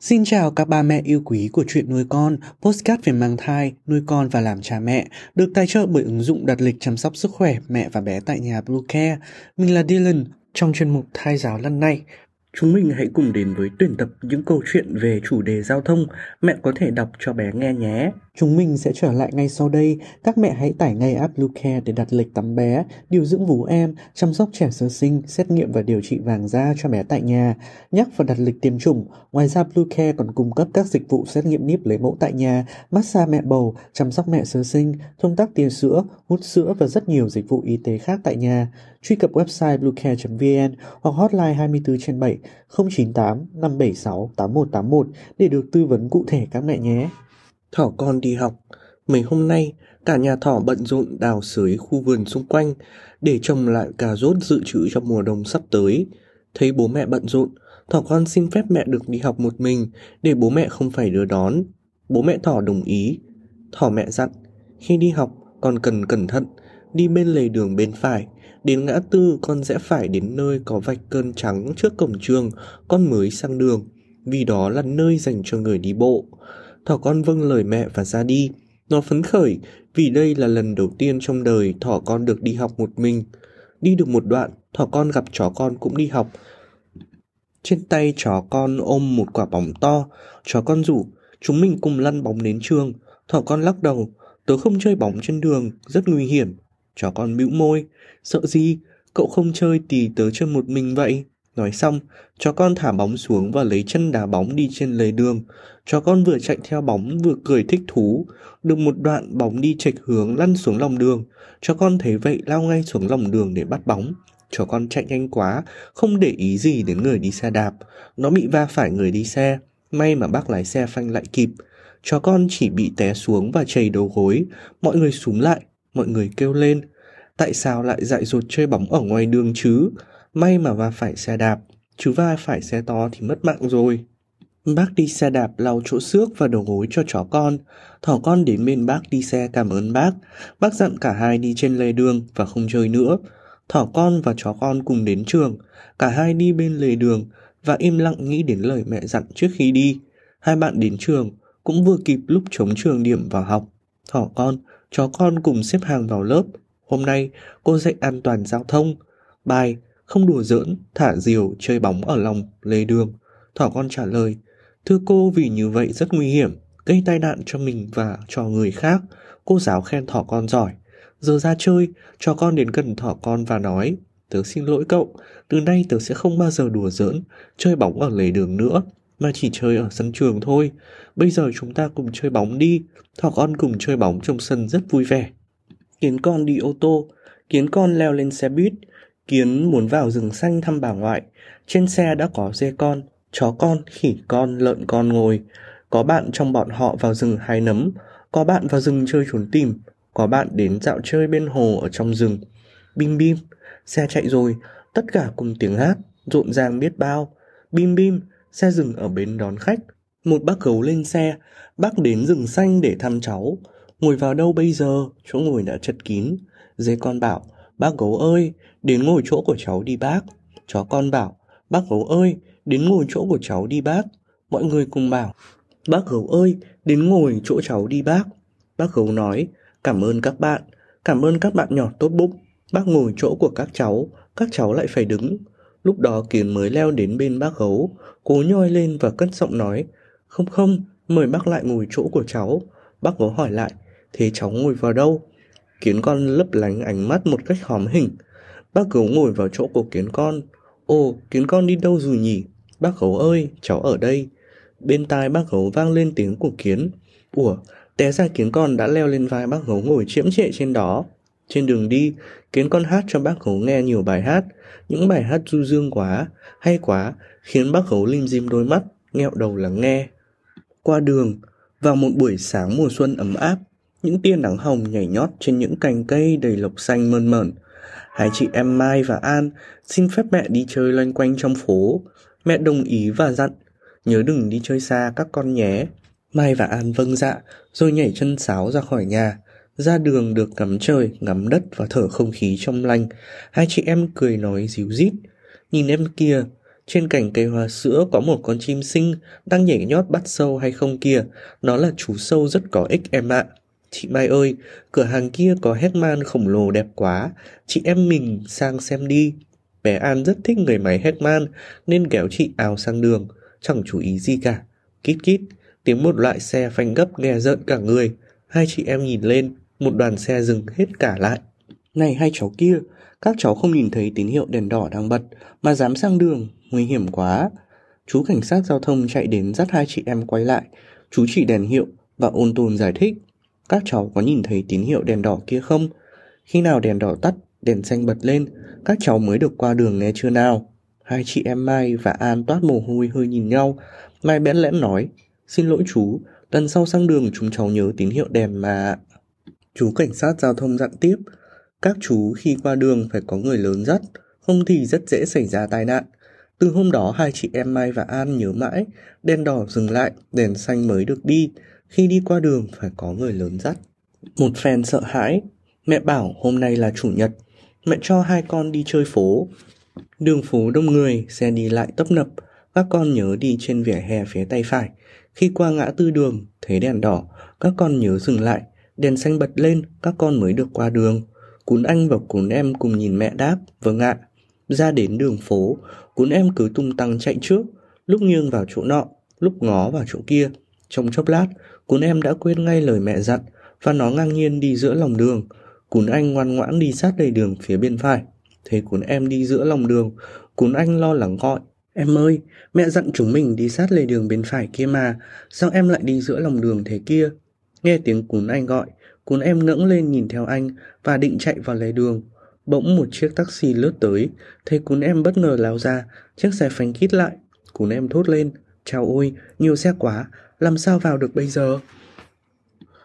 Xin chào các ba mẹ yêu quý của chuyện nuôi con, postcard về mang thai, nuôi con và làm cha mẹ, được tài trợ bởi ứng dụng đặt lịch chăm sóc sức khỏe mẹ và bé tại nhà Blue Care. Mình là Dylan, trong chuyên mục thai giáo lần này, chúng mình hãy cùng đến với tuyển tập những câu chuyện về chủ đề giao thông mẹ có thể đọc cho bé nghe nhé. Chúng mình sẽ trở lại ngay sau đây. Các mẹ hãy tải ngay app Bluecare để đặt lịch tắm bé, điều dưỡng vú em, chăm sóc trẻ sơ sinh, xét nghiệm và điều trị vàng da cho bé tại nhà, nhắc và đặt lịch tiêm chủng. Ngoài ra Bluecare còn cung cấp các dịch vụ xét nghiệm níp lấy mẫu tại nhà, massage mẹ bầu, chăm sóc mẹ sơ sinh, thông tắc tiền sữa, hút sữa và rất nhiều dịch vụ y tế khác tại nhà. Truy cập website bluecare.vn hoặc hotline 24 trên 7 098 576 8181 để được tư vấn cụ thể các mẹ nhé. Thỏ con đi học. Mấy hôm nay, cả nhà thỏ bận rộn đào sới khu vườn xung quanh để trồng lại cà rốt dự trữ cho mùa đông sắp tới. Thấy bố mẹ bận rộn, thỏ con xin phép mẹ được đi học một mình để bố mẹ không phải đưa đón. Bố mẹ thỏ đồng ý. Thỏ mẹ dặn, khi đi học con cần cẩn thận, đi bên lề đường bên phải. Đến ngã tư con sẽ phải đến nơi có vạch cơn trắng trước cổng trường, con mới sang đường, vì đó là nơi dành cho người đi bộ. Thỏ con vâng lời mẹ và ra đi. Nó phấn khởi vì đây là lần đầu tiên trong đời thỏ con được đi học một mình. Đi được một đoạn, thỏ con gặp chó con cũng đi học. Trên tay chó con ôm một quả bóng to, chó con rủ, chúng mình cùng lăn bóng đến trường. Thỏ con lắc đầu, tớ không chơi bóng trên đường, rất nguy hiểm. Chó con bĩu môi, sợ gì, cậu không chơi thì tớ chơi một mình vậy. Nói xong, chó con thả bóng xuống và lấy chân đá bóng đi trên lề đường. Chó con vừa chạy theo bóng vừa cười thích thú. Được một đoạn bóng đi chệch hướng lăn xuống lòng đường. Chó con thấy vậy lao ngay xuống lòng đường để bắt bóng. Chó con chạy nhanh quá, không để ý gì đến người đi xe đạp. Nó bị va phải người đi xe. May mà bác lái xe phanh lại kịp. Chó con chỉ bị té xuống và chảy đầu gối. Mọi người súng lại, mọi người kêu lên. Tại sao lại dại dột chơi bóng ở ngoài đường chứ? May mà va phải xe đạp, chứ va phải xe to thì mất mạng rồi. Bác đi xe đạp lau chỗ xước và đầu gối cho chó con. Thỏ con đến bên bác đi xe cảm ơn bác. Bác dặn cả hai đi trên lề đường và không chơi nữa. Thỏ con và chó con cùng đến trường. Cả hai đi bên lề đường và im lặng nghĩ đến lời mẹ dặn trước khi đi. Hai bạn đến trường cũng vừa kịp lúc chống trường điểm vào học. Thỏ con, chó con cùng xếp hàng vào lớp. Hôm nay cô dạy an toàn giao thông. Bài không đùa giỡn, thả diều, chơi bóng ở lòng lề đường. Thỏ con trả lời, thưa cô vì như vậy rất nguy hiểm, gây tai nạn cho mình và cho người khác. Cô giáo khen thỏ con giỏi. Giờ ra chơi, cho con đến gần thỏ con và nói, tớ xin lỗi cậu, từ nay tớ sẽ không bao giờ đùa giỡn, chơi bóng ở lề đường nữa, mà chỉ chơi ở sân trường thôi. Bây giờ chúng ta cùng chơi bóng đi, thỏ con cùng chơi bóng trong sân rất vui vẻ. Kiến con đi ô tô, kiến con leo lên xe buýt, Kiến muốn vào rừng xanh thăm bà ngoại. Trên xe đã có dê con, chó con, khỉ con, lợn con ngồi. Có bạn trong bọn họ vào rừng hái nấm. Có bạn vào rừng chơi trốn tìm. Có bạn đến dạo chơi bên hồ ở trong rừng. Bim bim, xe chạy rồi, tất cả cùng tiếng hát, rộn ràng biết bao. Bim bim, xe dừng ở bến đón khách. Một bác gấu lên xe, bác đến rừng xanh để thăm cháu. Ngồi vào đâu bây giờ, chỗ ngồi đã chật kín. Dê con bảo, Bác gấu ơi, đến ngồi chỗ của cháu đi bác. Chó con bảo, bác gấu ơi, đến ngồi chỗ của cháu đi bác. Mọi người cùng bảo, bác gấu ơi, đến ngồi chỗ cháu đi bác. Bác gấu nói, cảm ơn các bạn, cảm ơn các bạn nhỏ tốt bụng. Bác ngồi chỗ của các cháu, các cháu lại phải đứng. Lúc đó Kiến mới leo đến bên bác gấu, cố nhoi lên và cất giọng nói, không không, mời bác lại ngồi chỗ của cháu. Bác gấu hỏi lại, thế cháu ngồi vào đâu? Kiến con lấp lánh ánh mắt một cách hóm hình. Bác gấu ngồi vào chỗ của kiến con. Ồ, kiến con đi đâu rồi nhỉ? Bác gấu ơi, cháu ở đây. Bên tai bác gấu vang lên tiếng của kiến. Ủa, té ra kiến con đã leo lên vai bác gấu ngồi chiếm trệ trên đó. Trên đường đi, kiến con hát cho bác gấu nghe nhiều bài hát. Những bài hát du dương quá, hay quá, khiến bác gấu lim dim đôi mắt, nghẹo đầu lắng nghe. Qua đường, vào một buổi sáng mùa xuân ấm áp, những tia nắng hồng nhảy nhót trên những cành cây đầy lộc xanh mơn mởn. Hai chị em Mai và An xin phép mẹ đi chơi loanh quanh trong phố. Mẹ đồng ý và dặn, nhớ đừng đi chơi xa các con nhé. Mai và An vâng dạ, rồi nhảy chân sáo ra khỏi nhà. Ra đường được ngắm trời, ngắm đất và thở không khí trong lành. Hai chị em cười nói díu dít. Nhìn em kia, Trên cành cây hoa sữa có một con chim xinh đang nhảy nhót bắt sâu hay không kìa. Nó là chú sâu rất có ích em ạ. Chị Mai ơi, cửa hàng kia có Heckman khổng lồ đẹp quá. Chị em mình sang xem đi. Bé An rất thích người máy Heckman nên kéo chị ào sang đường. Chẳng chú ý gì cả. Kít kít, tiếng một loại xe phanh gấp nghe rợn cả người. Hai chị em nhìn lên, một đoàn xe dừng hết cả lại. Này hai cháu kia, các cháu không nhìn thấy tín hiệu đèn đỏ đang bật mà dám sang đường, nguy hiểm quá. Chú cảnh sát giao thông chạy đến dắt hai chị em quay lại. Chú chỉ đèn hiệu và ôn tồn giải thích. Các cháu có nhìn thấy tín hiệu đèn đỏ kia không? Khi nào đèn đỏ tắt, đèn xanh bật lên, các cháu mới được qua đường nghe chưa nào? Hai chị em Mai và An toát mồ hôi hơi nhìn nhau. Mai bẽn lẽn nói, xin lỗi chú, lần sau sang đường chúng cháu nhớ tín hiệu đèn mà. Chú cảnh sát giao thông dặn tiếp, các chú khi qua đường phải có người lớn dắt, không thì rất dễ xảy ra tai nạn. Từ hôm đó hai chị em Mai và An nhớ mãi, đèn đỏ dừng lại, đèn xanh mới được đi, khi đi qua đường phải có người lớn dắt. Một phen sợ hãi, mẹ bảo hôm nay là chủ nhật, mẹ cho hai con đi chơi phố. Đường phố đông người, xe đi lại tấp nập, các con nhớ đi trên vỉa hè phía tay phải. Khi qua ngã tư đường, thấy đèn đỏ, các con nhớ dừng lại, đèn xanh bật lên, các con mới được qua đường. Cún anh và cún em cùng nhìn mẹ đáp, vâng ạ. Ra đến đường phố, cún em cứ tung tăng chạy trước, lúc nghiêng vào chỗ nọ, lúc ngó vào chỗ kia. Trong chốc lát, cún em đã quên ngay lời mẹ dặn và nó ngang nhiên đi giữa lòng đường. Cún anh ngoan ngoãn đi sát đầy đường phía bên phải. Thấy cún em đi giữa lòng đường, cún anh lo lắng gọi. Em ơi, mẹ dặn chúng mình đi sát lề đường bên phải kia mà, sao em lại đi giữa lòng đường thế kia? Nghe tiếng cún anh gọi, cún em ngẩng lên nhìn theo anh và định chạy vào lề đường. Bỗng một chiếc taxi lướt tới, thấy cún em bất ngờ lao ra, chiếc xe phanh kít lại. Cún em thốt lên, chào ôi, nhiều xe quá, làm sao vào được bây giờ?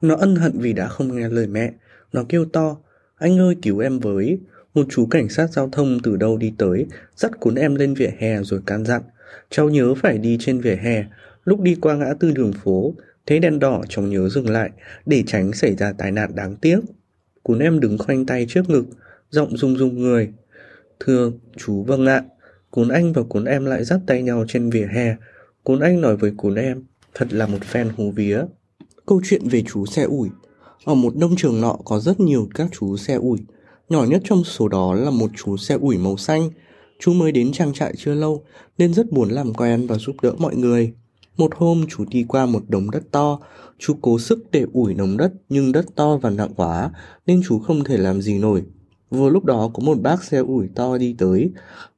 Nó ân hận vì đã không nghe lời mẹ, nó kêu to, anh ơi cứu em với. Một chú cảnh sát giao thông từ đâu đi tới, dắt cún em lên vỉa hè rồi can dặn. Cháu nhớ phải đi trên vỉa hè, lúc đi qua ngã tư đường phố, thấy đèn đỏ chồng nhớ dừng lại, để tránh xảy ra tai nạn đáng tiếc. Cún em đứng khoanh tay trước ngực, giọng rung rung người. Thưa, chú vâng ạ. Cún anh và cún em lại dắt tay nhau trên vỉa hè. Cún anh nói với cún em, thật là một fan hú vía. Câu chuyện về chú xe ủi. Ở một nông trường nọ có rất nhiều các chú xe ủi. Nhỏ nhất trong số đó là một chú xe ủi màu xanh. Chú mới đến trang trại chưa lâu nên rất muốn làm quen và giúp đỡ mọi người. Một hôm chú đi qua một đống đất to, chú cố sức để ủi đống đất nhưng đất to và nặng quá nên chú không thể làm gì nổi. Vừa lúc đó có một bác xe ủi to đi tới.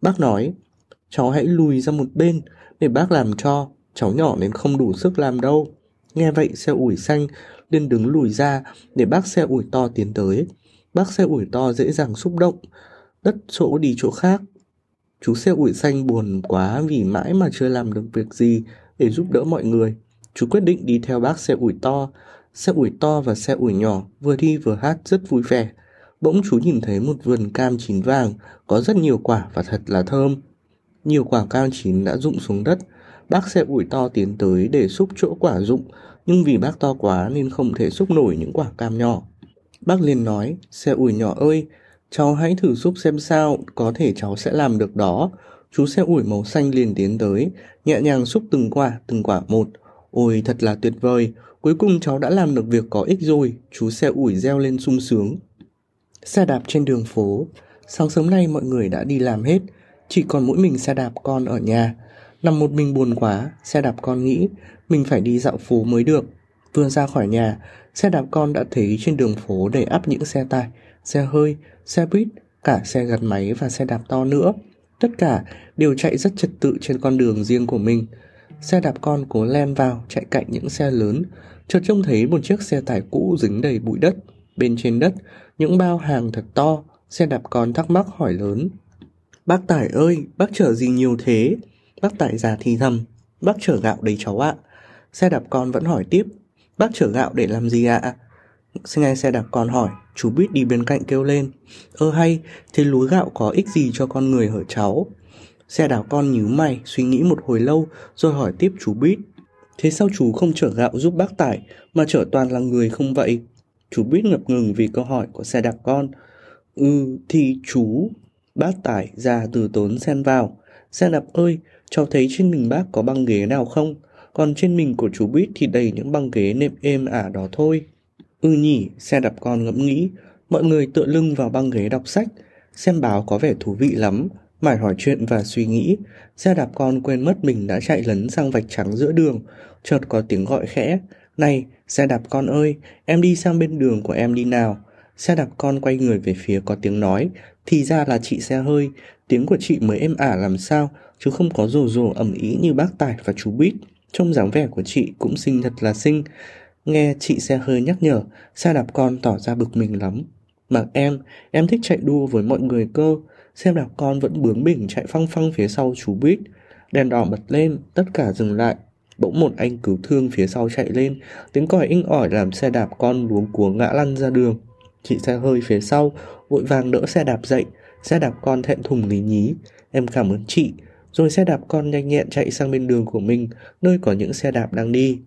Bác nói, cháu hãy lùi ra một bên để bác làm cho, cháu nhỏ nên không đủ sức làm đâu. Nghe vậy xe ủi xanh liền đứng lùi ra để bác xe ủi to tiến tới. Bác xe ủi to dễ dàng xúc động, đất chỗ đi chỗ khác. Chú xe ủi xanh buồn quá vì mãi mà chưa làm được việc gì để giúp đỡ mọi người. Chú quyết định đi theo bác xe ủi to. Xe ủi to và xe ủi nhỏ vừa đi vừa hát rất vui vẻ. Bỗng chú nhìn thấy một vườn cam chín vàng, có rất nhiều quả và thật là thơm. Nhiều quả cam chín đã rụng xuống đất. Bác xe ủi to tiến tới để xúc chỗ quả rụng, nhưng vì bác to quá nên không thể xúc nổi những quả cam nhỏ. Bác liền nói, xe ủi nhỏ ơi, cháu hãy thử xúc xem sao, có thể cháu sẽ làm được đó. Chú xe ủi màu xanh liền tiến tới, nhẹ nhàng xúc từng quả, từng quả một. Ôi, thật là tuyệt vời, cuối cùng cháu đã làm được việc có ích rồi, chú xe ủi reo lên sung sướng. Xe đạp trên đường phố, sáng sớm nay mọi người đã đi làm hết, chỉ còn mỗi mình xe đạp con ở nhà. Nằm một mình buồn quá, xe đạp con nghĩ mình phải đi dạo phố mới được. Vừa ra khỏi nhà, xe đạp con đã thấy trên đường phố đầy ắp những xe tải, xe hơi, xe buýt, cả xe gắn máy và xe đạp to nữa. Tất cả đều chạy rất trật tự trên con đường riêng của mình. Xe đạp con cố len vào, chạy cạnh những xe lớn, chợt trông thấy một chiếc xe tải cũ dính đầy bụi đất. Bên trên đất, những bao hàng thật to, xe đạp con thắc mắc hỏi lớn. Bác Tải ơi, bác chở gì nhiều thế? Bác Tải già thì thầm, bác chở gạo đấy cháu ạ. Xe đạp con vẫn hỏi tiếp, bác chở gạo để làm gì ạ? Nghe xe đạp còn hỏi, chú Bít đi bên cạnh kêu lên. Ơ hay, thế lúa gạo có ích gì cho con người hở cháu? Xe đạp con nhíu mày, suy nghĩ một hồi lâu, rồi hỏi tiếp chú Bít. Thế sao chú không chở gạo giúp bác tải, mà chở toàn là người không vậy? Chú Bít ngập ngừng vì câu hỏi của xe đạp con. Ừ, thì chú... Bác tải già từ tốn xen vào. Xe đạp ơi, Cháu thấy trên mình bác có băng ghế nào không? Còn trên mình của chú Bít thì đầy những băng ghế nệm êm ả đó thôi ư nhỉ, xe đạp con ngẫm nghĩ. Mọi người tựa lưng vào băng ghế đọc sách. Xem báo có vẻ thú vị lắm. Mải hỏi chuyện và suy nghĩ. Xe đạp con quên mất mình đã chạy lấn sang vạch trắng giữa đường. Chợt có tiếng gọi khẽ. Này, xe đạp con ơi, em đi sang bên đường của em đi nào. Xe đạp con quay người về phía có tiếng nói. Thì ra là chị xe hơi. Tiếng của chị mới êm ả làm sao, chứ không có rồ rồ ẩm ý như bác Tài và chú Bít. Trông dáng vẻ của chị cũng xinh thật là xinh. Nghe chị xe hơi nhắc nhở, xe đạp con tỏ ra bực mình lắm. Mà em, em thích chạy đua với mọi người cơ. Xe đạp con vẫn bướng bỉnh chạy phăng phăng phía sau chú Bít. Đèn đỏ bật lên, tất cả dừng lại. Bỗng một anh cứu thương phía sau chạy lên, tiếng còi inh ỏi làm xe đạp con luống cuống ngã lăn ra đường. Chị xe hơi phía sau, vội vàng đỡ xe đạp dậy, xe đạp con thẹn thùng lý nhí. Em cảm ơn chị, rồi xe đạp con nhanh nhẹn chạy sang bên đường của mình, nơi có những xe đạp đang đi.